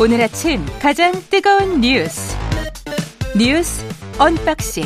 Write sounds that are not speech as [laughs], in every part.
오늘 아침 가장 뜨거운 뉴스 뉴스 언박싱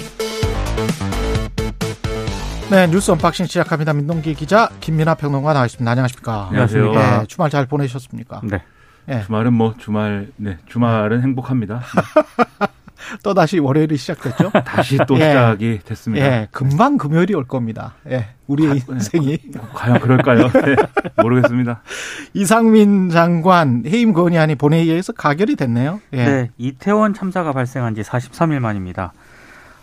네, 뉴스 언박싱 시작합니다. 민동기 기자, 김민아 평론가 나와 있습니다. 안녕하십니까? 안녕하세요. 네, 주말 잘 보내셨습니까? 네. 네. 주말은 뭐 주말 네 주말은 행복합니다. [laughs] 또 다시 월요일이 시작됐죠? [laughs] 다시 또 예. 시작이 됐습니다. 예, 금방 금요일이 올 겁니다. 예, 우리의 아, 인생이. 과연 그럴까요? 네, 모르겠습니다. [laughs] 이상민 장관 해임 건의안이 본회의에서 가결이 됐네요. 예. 네, 이태원 참사가 발생한 지 43일 만입니다.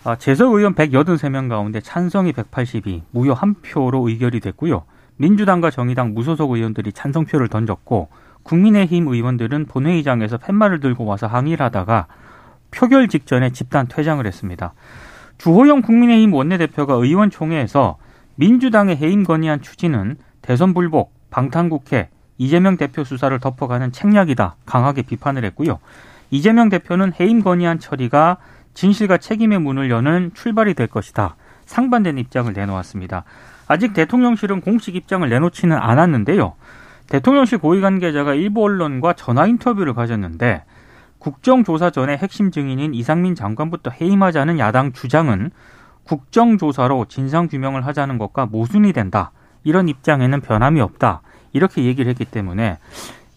아, 재석 의원 183명 가운데 찬성이 182, 무효 한 표로 의결이 됐고요. 민주당과 정의당 무소속 의원들이 찬성표를 던졌고 국민의힘 의원들은 본회의장에서 팻말을 들고 와서 항의를 하다가 표결 직전에 집단 퇴장을 했습니다. 주호영 국민의힘 원내대표가 의원총회에서 민주당의 해임 건의안 추진은 대선 불복, 방탄국회, 이재명 대표 수사를 덮어가는 책략이다 강하게 비판을 했고요. 이재명 대표는 해임 건의안 처리가 진실과 책임의 문을 여는 출발이 될 것이다. 상반된 입장을 내놓았습니다. 아직 대통령실은 공식 입장을 내놓지는 않았는데요. 대통령실 고위 관계자가 일부 언론과 전화 인터뷰를 가졌는데 국정조사 전에 핵심 증인인 이상민 장관부터 해임하자는 야당 주장은 국정조사로 진상규명을 하자는 것과 모순이 된다. 이런 입장에는 변함이 없다. 이렇게 얘기를 했기 때문에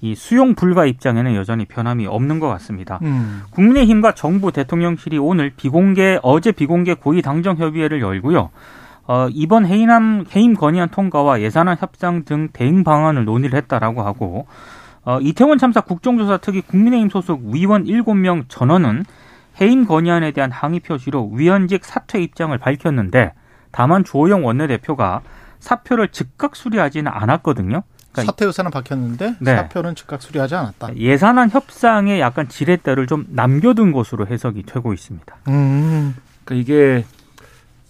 이 수용 불가 입장에는 여전히 변함이 없는 것 같습니다. 음, 국민의힘과 정부 대통령실이 오늘 비공개 어제 비공개 고위 당정 협의회를 열고요. 어, 이번 해임안 해임 건의안 통과와 예산안 협상 등 대응 방안을 논의를 했다라고 하고 어, 이태원 참사 국정조사 특위 국민의힘 소속 위원 7명 전원은 해임 건의안에 대한 항의 표시로 위원직 사퇴 입장을 밝혔는데 다만 주호영 원내대표가 사표를 즉각 수리하지는 않았거든요. 그러니까 사퇴 의사는 밝혔는데 네. 사표는 즉각 수리하지 않았다. 예산안 협상에 약간 지렛대를 좀 남겨둔 것으로 해석이 되고 있습니다. 음, 그러니까 이게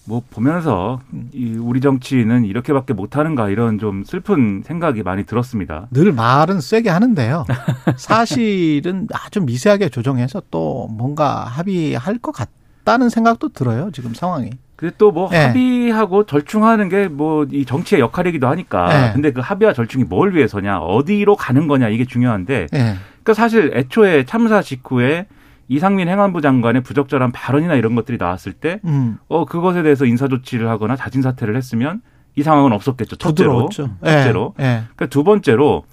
뭐 보면서 이 우리 정치는 이렇게밖에 못하는가 이런 좀 슬픈 생각이 많이 들었습니다. 늘 말은 세게 하는데요. [laughs] 사실은 아주 미세하게 조정해서 또 뭔가 합의할 것 같다는 생각도 들어요. 지금 상황이. 근데 또뭐 네. 합의하고 절충하는 게 뭐 이 정치의 역할이기도 하니까. 네. 근데 그 합의와 절충이 뭘 위해서냐, 어디로 가는 거냐 이게 중요한데. 예. 그러니까 사실 애초에 참사 직후에 이상민 행안부 장관의 부적절한 발언이나 이런 것들이 나왔을 때, 음, 어 그것에 대해서 인사 조치를 하거나 자진 사퇴를 했으면 이 상황은 없었겠죠. 첫째로. 부드러웠죠. 첫째로. 예. 예. 그러니까 두 번째로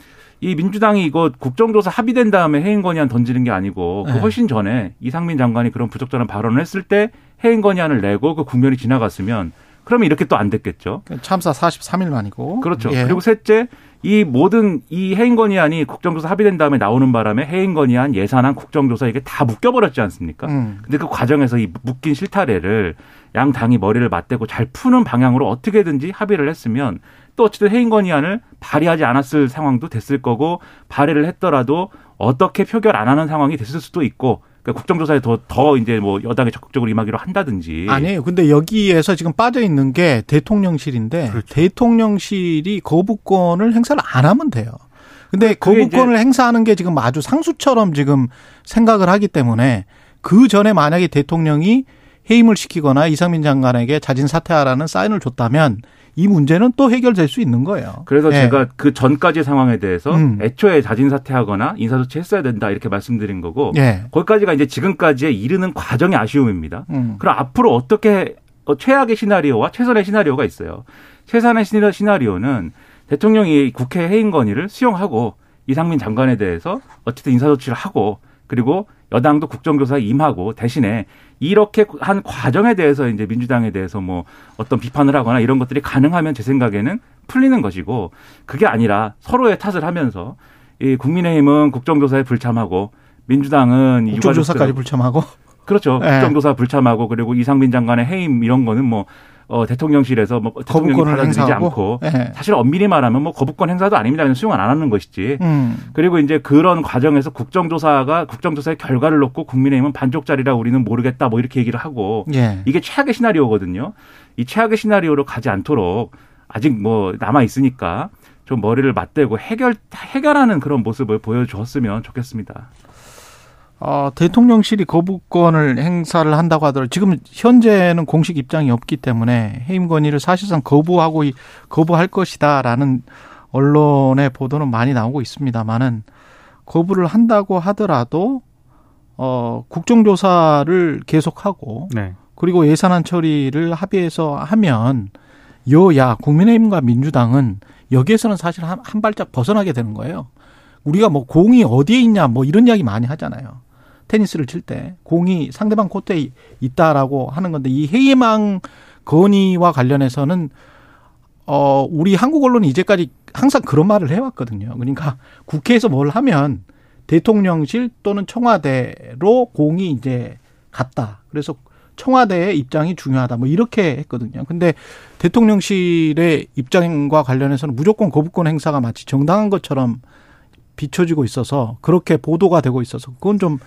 이 민주당이 이거 국정조사 합의된 다음에 해임 건의안 던지는 게 아니고 그 네. 훨씬 전에 이상민 장관이 그런 부적절한 발언을 했을 때 해임 건의안을 내고 그 국면이 지나갔으면 그러면 이렇게 또 안 됐겠죠. 참사 43일 만이고. 그렇죠. 예. 그리고 셋째 이 모든 이 해임 건의안이 국정조사 합의된 다음에 나오는 바람에 해임 건의안 예산안 국정조사 이게 다 묶여버렸지 않습니까? 음. 근데 그 과정에서 이 묶인 실타래를 양 당이 머리를 맞대고 잘 푸는 방향으로 어떻게든지 합의를 했으면 또 어쨌든 해임 건의안을 발의하지 않았을 상황도 됐을 거고 발의를 했더라도 어떻게 표결 안 하는 상황이 됐을 수도 있고 그러니까 국정조사에 더, 더 이제 뭐 여당이 적극적으로 임하기로 한다든지. 아니에요. 근데 여기에서 지금 빠져 있는 게 대통령실인데 그렇죠. 대통령실이 거부권을 행사를 안 하면 돼요. 근데 그게 거부권을 행사하는 게 지금 아주 상수처럼 지금 생각을 하기 때문에 그 전에 만약에 대통령이 해임을 시키거나 이상민 장관에게 자진 사퇴하라는 사인을 줬다면 이 문제는 또 해결될 수 있는 거예요. 그래서 예. 제가 그 전까지 상황에 대해서 음. 애초에 자진 사퇴하거나 인사 조치 했어야 된다 이렇게 말씀드린 거고 예. 거기까지가 이제 지금까지의 이르는 과정의 아쉬움입니다. 음. 그럼 앞으로 어떻게 어, 최악의 시나리오와 최선의 시나리오가 있어요. 최선의 시나- 시나리오는 대통령이 국회 해임 건의를 수용하고 이상민 장관에 대해서 어쨌든 인사 조치를 하고 그리고 여당도 국정조사에 임하고 대신에 이렇게 한 과정에 대해서 이제 민주당에 대해서 뭐 어떤 비판을 하거나 이런 것들이 가능하면 제 생각에는 풀리는 것이고 그게 아니라 서로의 탓을 하면서 이 국민의힘은 국정조사에 불참하고 민주당은 이 국정조사까지 불참하고 그렇죠. 예. 국정조사 불참하고 그리고 이상민 장관의 해임 이런 거는 뭐 어, 대통령실에서 뭐 대통령이 받아들이지. 않고 예. 사실 엄밀히 말하면 뭐 거부권 행사도 아닙니다. 그냥 수용 안 하는 것이지. 음. 그리고 이제 그런 과정에서 국정조사가 국정조사의 결과를 놓고 국민의힘은 반쪽짜리라 우리는 모르겠다 뭐 이렇게 얘기를 하고 예. 이게 최악의 시나리오거든요. 이 최악의 시나리오로 가지 않도록 아직 뭐 남아 있으니까 좀 머리를 맞대고 해결 해결하는 그런 모습을 보여줬으면 좋겠습니다. 어, 대통령실이 거부권을 행사를 한다고 하더라도 지금 현재는 공식 입장이 없기 때문에 해임 건의를 사실상 거부하고 이- 거부할 것이다라는 언론의 보도는 많이 나오고 있습니다만은 거부를 한다고 하더라도 어 국정조사를 계속하고 네. 그리고 예산안 처리를 합의해서 하면 여야 국민의힘과 민주당은 여기에서는 사실 한, 한 발짝 벗어나게 되는 거예요. 우리가 뭐 공이 어디에 있냐 뭐 이런 이야기 많이 하잖아요. 테니스를 칠 때 공이 상대방 코트에 있다라고 하는 건데 이 해임망 건의와 관련해서는 어 우리 한국 언론이 이제까지 항상 그런 말을 해왔거든요. 그러니까 국회에서 뭘 하면 대통령실 또는 청와대로 공이 이제 갔다. 그래서 청와대의 입장이 중요하다. 뭐 이렇게 했거든요. 근데 대통령실의 입장과 관련해서는 무조건 거부권 행사가 마치 정당한 것처럼 비춰지고 있어서 그렇게 보도가 되고 있어서 그건 좀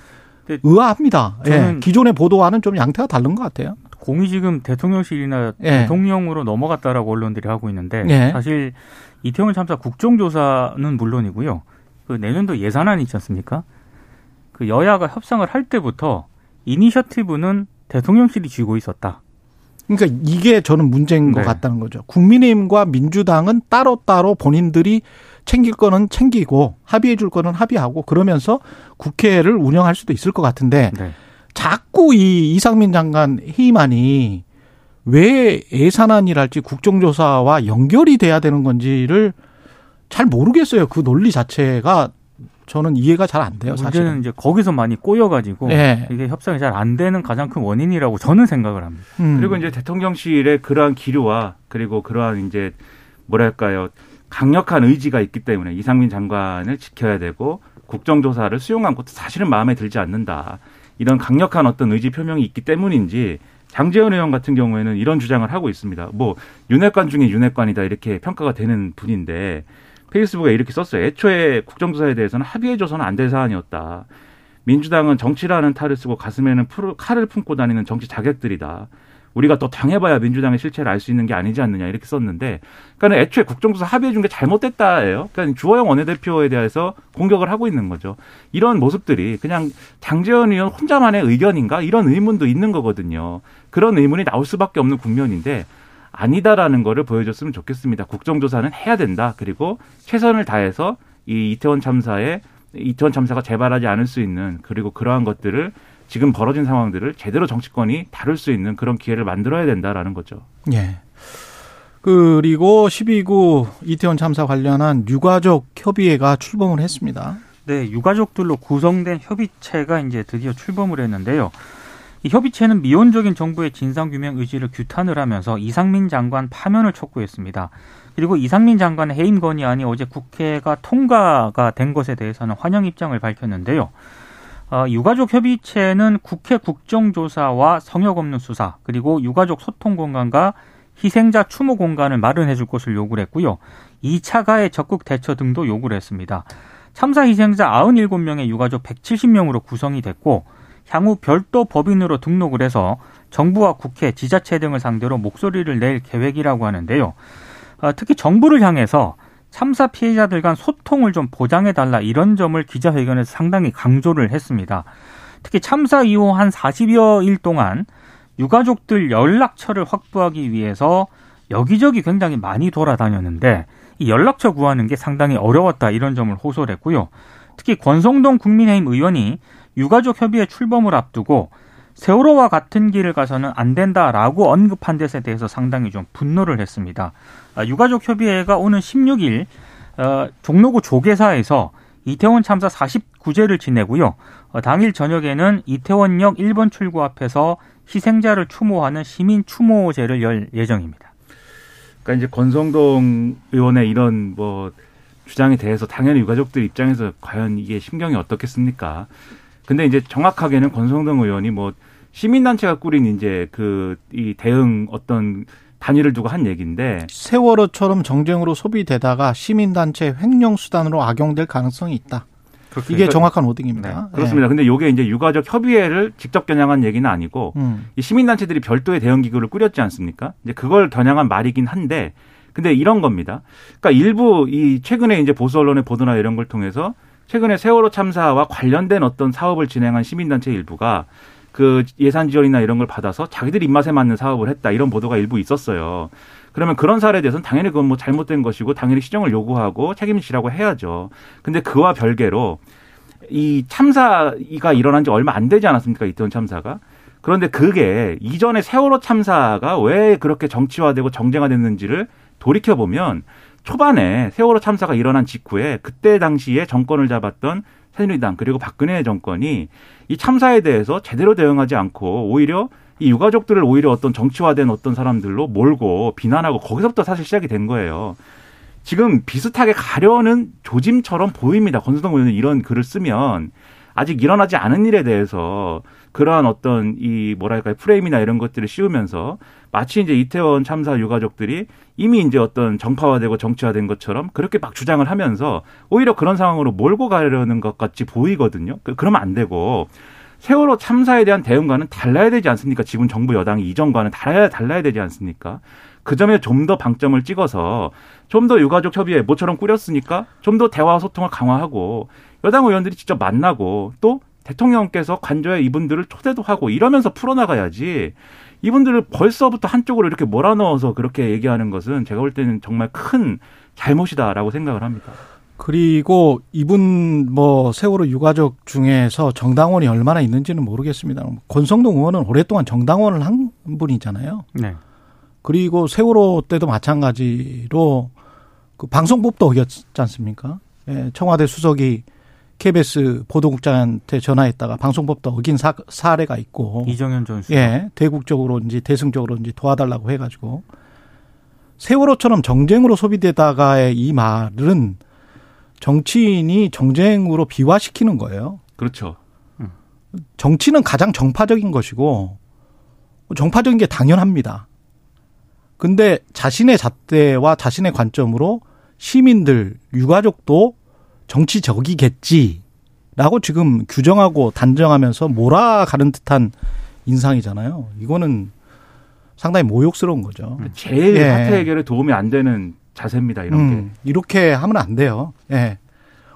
의아합니다. 예. 기존의 보도와는 좀 양태가 다른 것 같아요. 공이 지금 대통령실이나 예. 대통령으로 넘어갔다라고 언론들이 하고 있는데 예. 사실 이태원 참사 국정조사는 물론이고요. 그 내년도 예산안 있지 않습니까? 그 여야가 협상을 할 때부터 이니셔티브는 대통령실이 쥐고 있었다. 그러니까 이게 저는 문제인 것 네. 같다는 거죠. 국민의힘과 민주당은 따로따로 본인들이 챙길 거는 챙기고 합의해 줄 거는 합의하고 그러면서 국회를 운영할 수도 있을 것 같은데 네. 자꾸 이 이상민 장관 해임안이 왜 예산안이랄지 국정조사와 연결이 돼야 되는 건지를 잘 모르겠어요. 그 논리 자체가 저는 이해가 잘 안 돼요. 문제는 사실은. 이제 거기서 많이 꼬여가지고 예. 이게 협상이 잘 안 되는 가장 큰 원인이라고 저는 생각을 합니다. 음. 그리고 이제 대통령실의 그러한 기류와 그리고 그러한 이제 뭐랄까요 강력한 의지가 있기 때문에 이상민 장관을 지켜야 되고 국정조사를 수용한 것도 사실은 마음에 들지 않는다. 이런 강력한 어떤 의지 표명이 있기 때문인지 장재현 의원 같은 경우에는 이런 주장을 하고 있습니다. 뭐 윤핵관 중에 윤핵관이다 이렇게 평가가 되는 분인데 페이스북에 이렇게 썼어요. 애초에 국정조사에 대해서는 합의해줘서는 안 될 사안이었다. 민주당은 정치라는 탈을 쓰고 가슴에는 풀- 칼을 품고 다니는 정치 자객들이다. 우리가 또 당해봐야 민주당의 실체를 알 수 있는 게 아니지 않느냐 이렇게 썼는데, 그러니까 애초에 국정조사 합의해 준 게 잘못됐다예요. 그러니까 주호영 원내대표에 대해서 공격을 하고 있는 거죠. 이런 모습들이 그냥 장재현 의원 혼자만의 의견인가 이런 의문도 있는 거거든요. 그런 의문이 나올 수밖에 없는 국면인데 아니다라는 거를 보여줬으면 좋겠습니다. 국정조사는 해야 된다. 그리고 최선을 다해서 이 이태원 참사에 이태원 참사가 재발하지 않을 수 있는 그리고 그러한 것들을 지금 벌어진 상황들을 제대로 정치권이 다룰 수 있는 그런 기회를 만들어야 된다라는 거죠. 예. 그리고 12구 이태원 참사 관련한 유가족 협의회가 출범을 했습니다. 네, 유가족들로 구성된 협의체가 이제 드디어 출범을 했는데요. 이 협의체는 미온적인 정부의 진상규명 의지를 규탄을 하면서 이상민 장관 파면을 촉구했습니다. 그리고 이상민 장관의 해임 건의안이 어제 국회가 통과가 된 것에 대해서는 환영 입장을 밝혔는데요. 어, 유가족 협의체는 국회 국정조사와 성역 없는 수사 그리고 유가족 소통 공간과 희생자 추모 공간을 마련해 줄 것을 요구를 했고요. 2차 가해 적극 대처 등도 요구를 했습니다. 참사 희생자 97명의 유가족 170명으로 구성이 됐고 향후 별도 법인으로 등록을 해서 정부와 국회, 지자체 등을 상대로 목소리를 낼 계획이라고 하는데요. 어, 특히 정부를 향해서 참사 피해자들 간 소통을 좀 보장해달라 이런 점을 기자회견에서 상당히 강조를 했습니다. 특히 참사 이후 한 40여 일 동안 유가족들 연락처를 확보하기 위해서 여기저기 굉장히 많이 돌아다녔는데 이 연락처 구하는 게 상당히 어려웠다 이런 점을 호소를 했고요. 특히 권성동 국민의힘 의원이 유가족 협의회 출범을 앞두고 세월호와 같은 길을 가서는 안 된다라고 언급한 데에 대해서 상당히 좀 분노를 했습니다. 아, 유가족 협의회가 오는 16일 어, 종로구 조계사에서 이태원 참사 49제를 지내고요. 어, 당일 저녁에는 이태원역 1번 출구 앞에서 희생자를 추모하는 시민 추모제를 열 예정입니다. 그러니까 이제 권성동 의원의 이런 뭐 주장에 대해서 당연히 유가족들 입장에서 과연 이게 심경이 어떻겠습니까? 근데 이제 정확하게는 권성동 의원이 뭐 시민단체가 꾸린 이제 그 이 대응 어떤 단위를 두고 한 얘기인데 세월호처럼 정쟁으로 소비되다가 시민단체 횡령 수단으로 악용될 가능성이 있다. 이게 정확한 워딩입니다. 네, 그렇습니다. 근데 요게 이제 유가족 협의회를 직접 겨냥한 얘기는 아니고 예. 음. 이 시민단체들이 별도의 대응 기구를 꾸렸지 않습니까? 이제 그걸 겨냥한 말이긴 한데 근데 이런 겁니다. 그러니까 일부 이 최근에 이제 보수 언론의 보도나 이런 걸 통해서 최근에 세월호 참사와 관련된 어떤 사업을 진행한 시민단체 일부가 그 예산 지원이나 이런 걸 받아서 자기들 입맛에 맞는 사업을 했다 이런 보도가 일부 있었어요. 그러면 그런 사례에 대해서는 당연히 그건 뭐 잘못된 것이고 당연히 시정을 요구하고 책임지라고 해야죠. 근데 그와 별개로 이 참사가 일어난 지 얼마 안 되지 않았습니까? 이태원 참사가. 그런데 그게 이전에 세월호 참사가 왜 그렇게 정치화되고 정쟁화됐는지를 돌이켜 보면 초반에 세월호 참사가 일어난 직후에 그때 당시에 정권을 잡았던 새누리당 그리고 박근혜 정권이 이 참사에 대해서 제대로 대응하지 않고 오히려 이 유가족들을 오히려 어떤 정치화된 어떤 사람들로 몰고 비난하고 거기서부터 사실 시작이 된 거예요. 지금 비슷하게 가려는 조짐처럼 보입니다. 권수동 의원은 이런 글을 쓰면 아직 일어나지 않은 일에 대해서 그러한 어떤 이 뭐랄까요 프레임이나 이런 것들을 씌우면서 마치 이제 이태원 참사 유가족들이 이미 이제 어떤 정파화되고 정치화된 것처럼 그렇게 막 주장을 하면서 오히려 그런 상황으로 몰고 가려는 것 같이 보이거든요. 그, 그러면 안 되고 세월호 참사에 대한 대응과는 달라야 되지 않습니까? 지금 정부 여당이 이전과는 달라야 달라야 되지 않습니까? 그 점에 좀 더 방점을 찍어서 좀 더 유가족 협의회 모처럼 꾸렸으니까 좀 더 대화 소통을 강화하고 여당 의원들이 직접 만나고 또 대통령께서 관저에 이분들을 초대도 하고 이러면서 풀어나가야지 이분들을 벌써부터 한쪽으로 이렇게 몰아넣어서 그렇게 얘기하는 것은 제가 볼 때는 정말 큰 잘못이다라고 생각을 합니다. 그리고 이분 뭐 세월호 유가족 중에서 정당원이 얼마나 있는지는 모르겠습니다. 권성동 의원은 오랫동안 정당원을 한 분이잖아요. 네. 그리고 세월호 때도 마찬가지로 그 방송법도 어겼지 않습니까? 예, 청와대 수석이 KBS 보도국장한테 전화했다가 방송법도 어긴 사, 사례가 있고 이정현 전 수석 예 대국적으로인지 대승적으로인지 도와달라고 해가지고 세월호처럼 정쟁으로 소비되다가의 이 말은 정치인이 정쟁으로 비화시키는 거예요. 그렇죠. 정치는 가장 정파적인 것이고 정파적인 게 당연합니다. 근데 자신의 잣대와 자신의 관점으로 시민들, 유가족도 정치적이겠지라고 지금 규정하고 단정하면서 몰아가는 듯한 인상이잖아요. 이거는 상당히 모욕스러운 거죠. 제일 예. 사태 해결에 도움이 안 되는 자세입니다. 이런 음, 게 이렇게 하면 안 돼요. 예.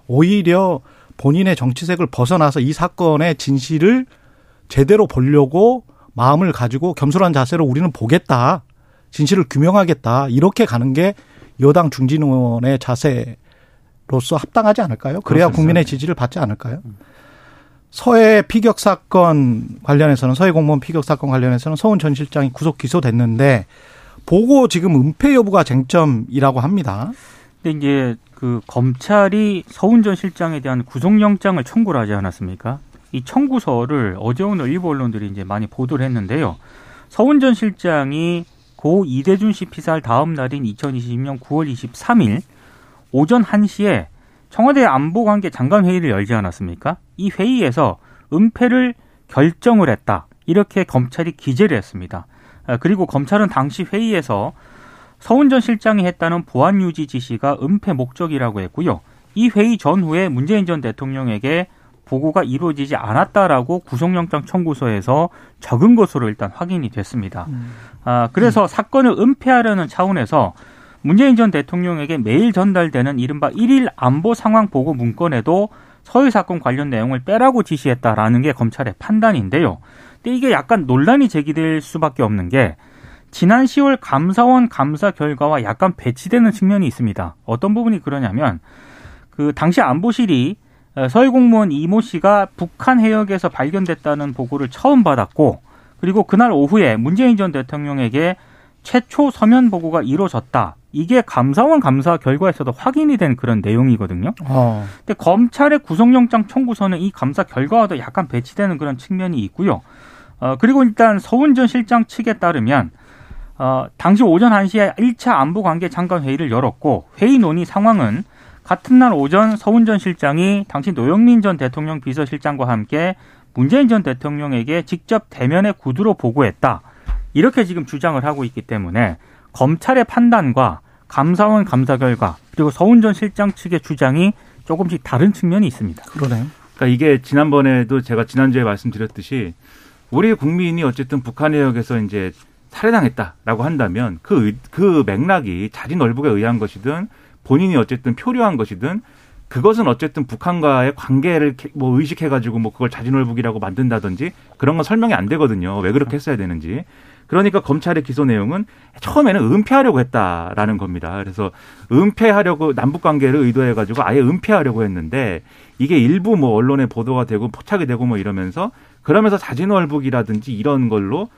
오히려 본인의 정치색을 벗어나서 이 사건의 진실을 제대로 보려고 마음을 가지고 겸손한 자세로 우리는 보겠다. 진실을 규명하겠다. 이렇게 가는 게 여당 중진 의원의 자세 로서 합당하지 않을까요? 그래야. 국민의 지지를 받지 않을까요? 서해 피격 사건 관련해서는 서해 공무원 피격 사건 관련해서는 서훈 전 실장이 구속 기소됐는데 보고 지금 은폐 여부가 쟁점이라고 합니다. 근데 이제 그 검찰이 서훈 전 실장에 대한 구속영장을 청구를 하지 않았습니까? 이 청구서를 어제 오늘 일부 언론들이 이제 많이 보도를 했는데요. 서훈 전 실장이 고 이대준 씨 피살 다음 날인 2020년 9월 23일 오전 1시에 청와대 안보관계 장관 회의를 열지 않았습니까? 이 회의에서 은폐를 결정을 했다. 이렇게 검찰이 기재를 했습니다. 아, 그리고 검찰은 당시 회의에서 서훈 전 실장이 했다는 보안 유지 지시가 은폐 목적이라고 했고요. 이 회의 전후에 문재인 전 대통령에게 보고가 이루어지지 않았다라고 구속영장 청구서에서 적은 것으로 일단 확인이 됐습니다. 음. 아, 그래서 음. 사건을 은폐하려는 차원에서 문재인 전 대통령에게 매일 전달되는 이른바 일일 안보 상황 보고 문건에도 서해 사건 관련 내용을 빼라고 지시했다라는 게 검찰의 판단인데요. 근데 이게 약간 논란이 제기될 수밖에 없는 게 지난 10월 감사원 감사 결과와 약간 배치되는 측면이 있습니다. 어떤 부분이 그러냐면 그 당시 안보실이 서해 공무원 이모 씨가 북한 해역에서 발견됐다는 보고를 처음 받았고 그리고 그날 오후에 문재인 전 대통령에게 최초 서면 보고가 이루어졌다. 이게 감사원 감사 결과에서도 확인이 된 그런 내용이거든요. 어. 근데 검찰의 구속영장 청구서는 이 감사 결과와도 약간 배치되는 그런 측면이 있고요. 어, 그리고 일단 서훈 전 실장 측에 따르면 어, 당시 오전 1시에 1차 안보 관계 장관 회의를 열었고 회의 논의 상황은 같은 날 오전 서훈 전 실장이 당시 노영민 전 대통령 비서실장과 함께 문재인 전 대통령에게 직접 대면의 구두로 보고했다. 이렇게 지금 주장을 하고 있기 때문에 검찰의 판단과 감사원 감사 결과 그리고 서훈 전 실장 측의 주장이 조금씩 다른 측면이 있습니다. 그러네요. 그러니까 이게 지난번에도 제가 지난주에 말씀드렸듯이 우리 국민이 어쨌든 북한 해역에서 이제 살해당했다라고 한다면 그, 그 맥락이 자진 얼북에 의한 것이든 본인이 어쨌든 표류한 것이든 그것은 어쨌든 북한과의 관계를 뭐 의식해가지고 뭐 그걸 자진월북이라고 만든다든지 그런 건 설명이 안 되거든요. 왜 그렇게 했어야 되는지. 그러니까 검찰의 기소 내용은 처음에는 은폐하려고 했다라는 겁니다. 그래서 은폐하려고 남북 관계를 의도해 가지고 아예 은폐하려고 했는데 이게 일부 뭐 언론에 보도가 되고 포착이 되고 뭐 이러면서 그러면서 자진월북이라든지 이런 걸로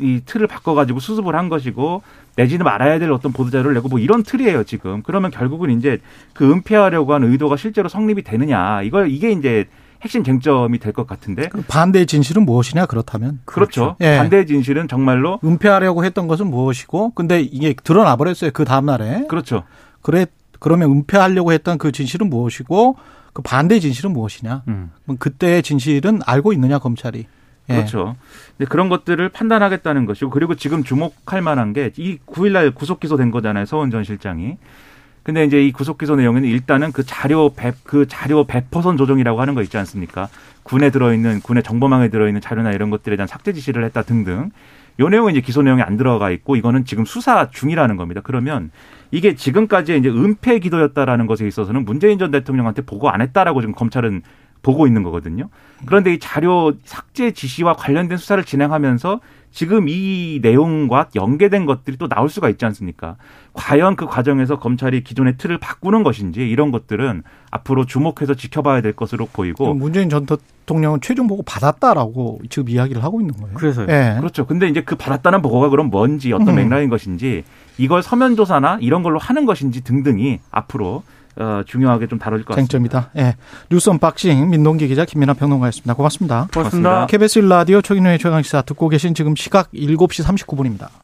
이 틀을 바꿔가지고 수습을 한 것이고 내지는 말아야 될 어떤 보도자료를 내고 뭐 이런 틀이에요 지금 그러면 결국은 이제 그 은폐하려고 하는 의도가 실제로 성립이 되느냐 이걸 이게 이제 핵심 쟁점이 될 것 같은데 그 반대의 진실은 무엇이냐 그렇다면 그렇죠 예. 반대 진실은 정말로 은폐하려고 했던 것은 무엇이고 근데 이게 드러나 버렸어요 그 다음 날에 그렇죠 그래 그러면 은폐하려고 했던 그 진실은 무엇이고 그 반대 진실은 무엇이냐 음. 그럼 그때의 진실은 알고 있느냐 검찰이 예. 그렇죠. 근데 그런 것들을 판단하겠다는 것이고 그리고 지금 주목할 만한 게 이 9일날 구속 기소된 거잖아요. 서원 전 실장이. 근데 이제 이 구속 기소 내용에는 일단은 그 자료 배, 그 자료 배포선 조정이라고 하는 거 있지 않습니까? 군에 들어있는 군의 정보망에 들어있는 자료나 이런 것들에 대한 삭제 지시를 했다 등등. 요 내용은 이제 기소 내용이 안 들어가 있고 이거는 지금 수사 중이라는 겁니다. 그러면 이게 지금까지 이제 은폐 기도였다라는 것에 있어서는 문재인 전 대통령한테 보고 안 했다라고 지금 검찰은 보고 있는 거거든요. 그런데 이 자료 삭제 지시와 관련된 수사를 진행하면서 지금 이 내용과 연계된 것들이 또 나올 수가 있지 않습니까? 과연 그 과정에서 검찰이 기존의 틀을 바꾸는 것인지 이런 것들은 앞으로 주목해서 지켜봐야 될 것으로 보이고 문재인 전 대통령은 최종 보고 받았다라고 지금 이야기를 하고 있는 거예요. 그래서요. 예. 그렇죠. 근데 이제 그 받았다는 보고가 그럼 뭔지 어떤 음. 맥락인 것인지 이걸 서면 조사나 이런 걸로 하는 것인지 등등이 앞으로 어, 중요하게 좀 다뤄질 것 같습니다. 쟁점이다. 예. 뉴스 언박싱 민동기 기자 김민아 평론가였습니다. 고맙습니다. 고맙습니다. 고맙습니다. KBS 1라디오 최경영의 최강시사 듣고 계신 지금 시각 7시 39분입니다.